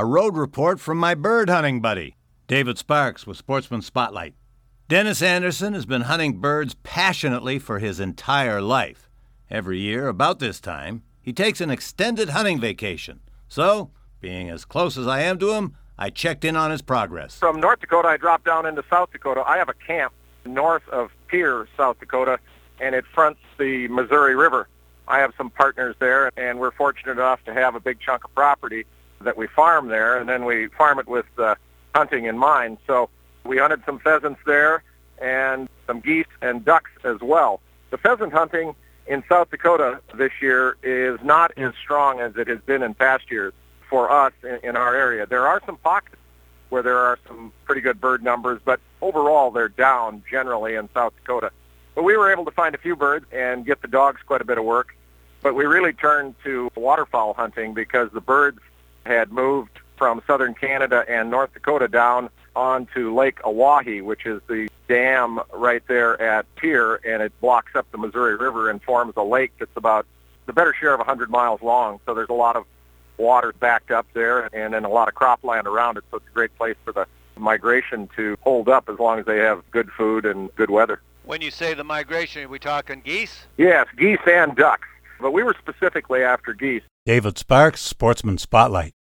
a road report from my bird hunting buddy, David Sparks with Sportsman Spotlight. Dennis Anderson has been hunting birds passionately for his entire life. Every year, about this time, he takes an extended hunting vacation. So, being as close as I am to him, I checked in on his progress. From North Dakota, I dropped down into South Dakota. I have a camp north of Pierre, South Dakota, and it fronts the Missouri River. I have some partners there, and we're fortunate enough to have a big chunk of property that we farm there, and then we farm it with uh, hunting in mind. So we hunted some pheasants there and some geese and ducks as well. The pheasant hunting in South Dakota this year is not as strong as it has been in past years for us in, in our area. There are some pockets where there are some pretty good bird numbers, but overall they're down generally in South Dakota. But we were able to find a few birds and get the dogs quite a bit of work. But we really turned to waterfowl hunting because the birds had moved from southern Canada and North Dakota down onto Lake Oahe, which is the dam right there at Pierre, and it blocks up the Missouri River and forms a lake that's about the better share of 100 miles long. So there's a lot of water backed up there and then a lot of cropland around it. So it's a great place for the migration to hold up as long as they have good food and good weather. When you say the migration, are we talking geese? Yes, geese and ducks. But we were specifically after geese. David Sparks, Sportsman Spotlight.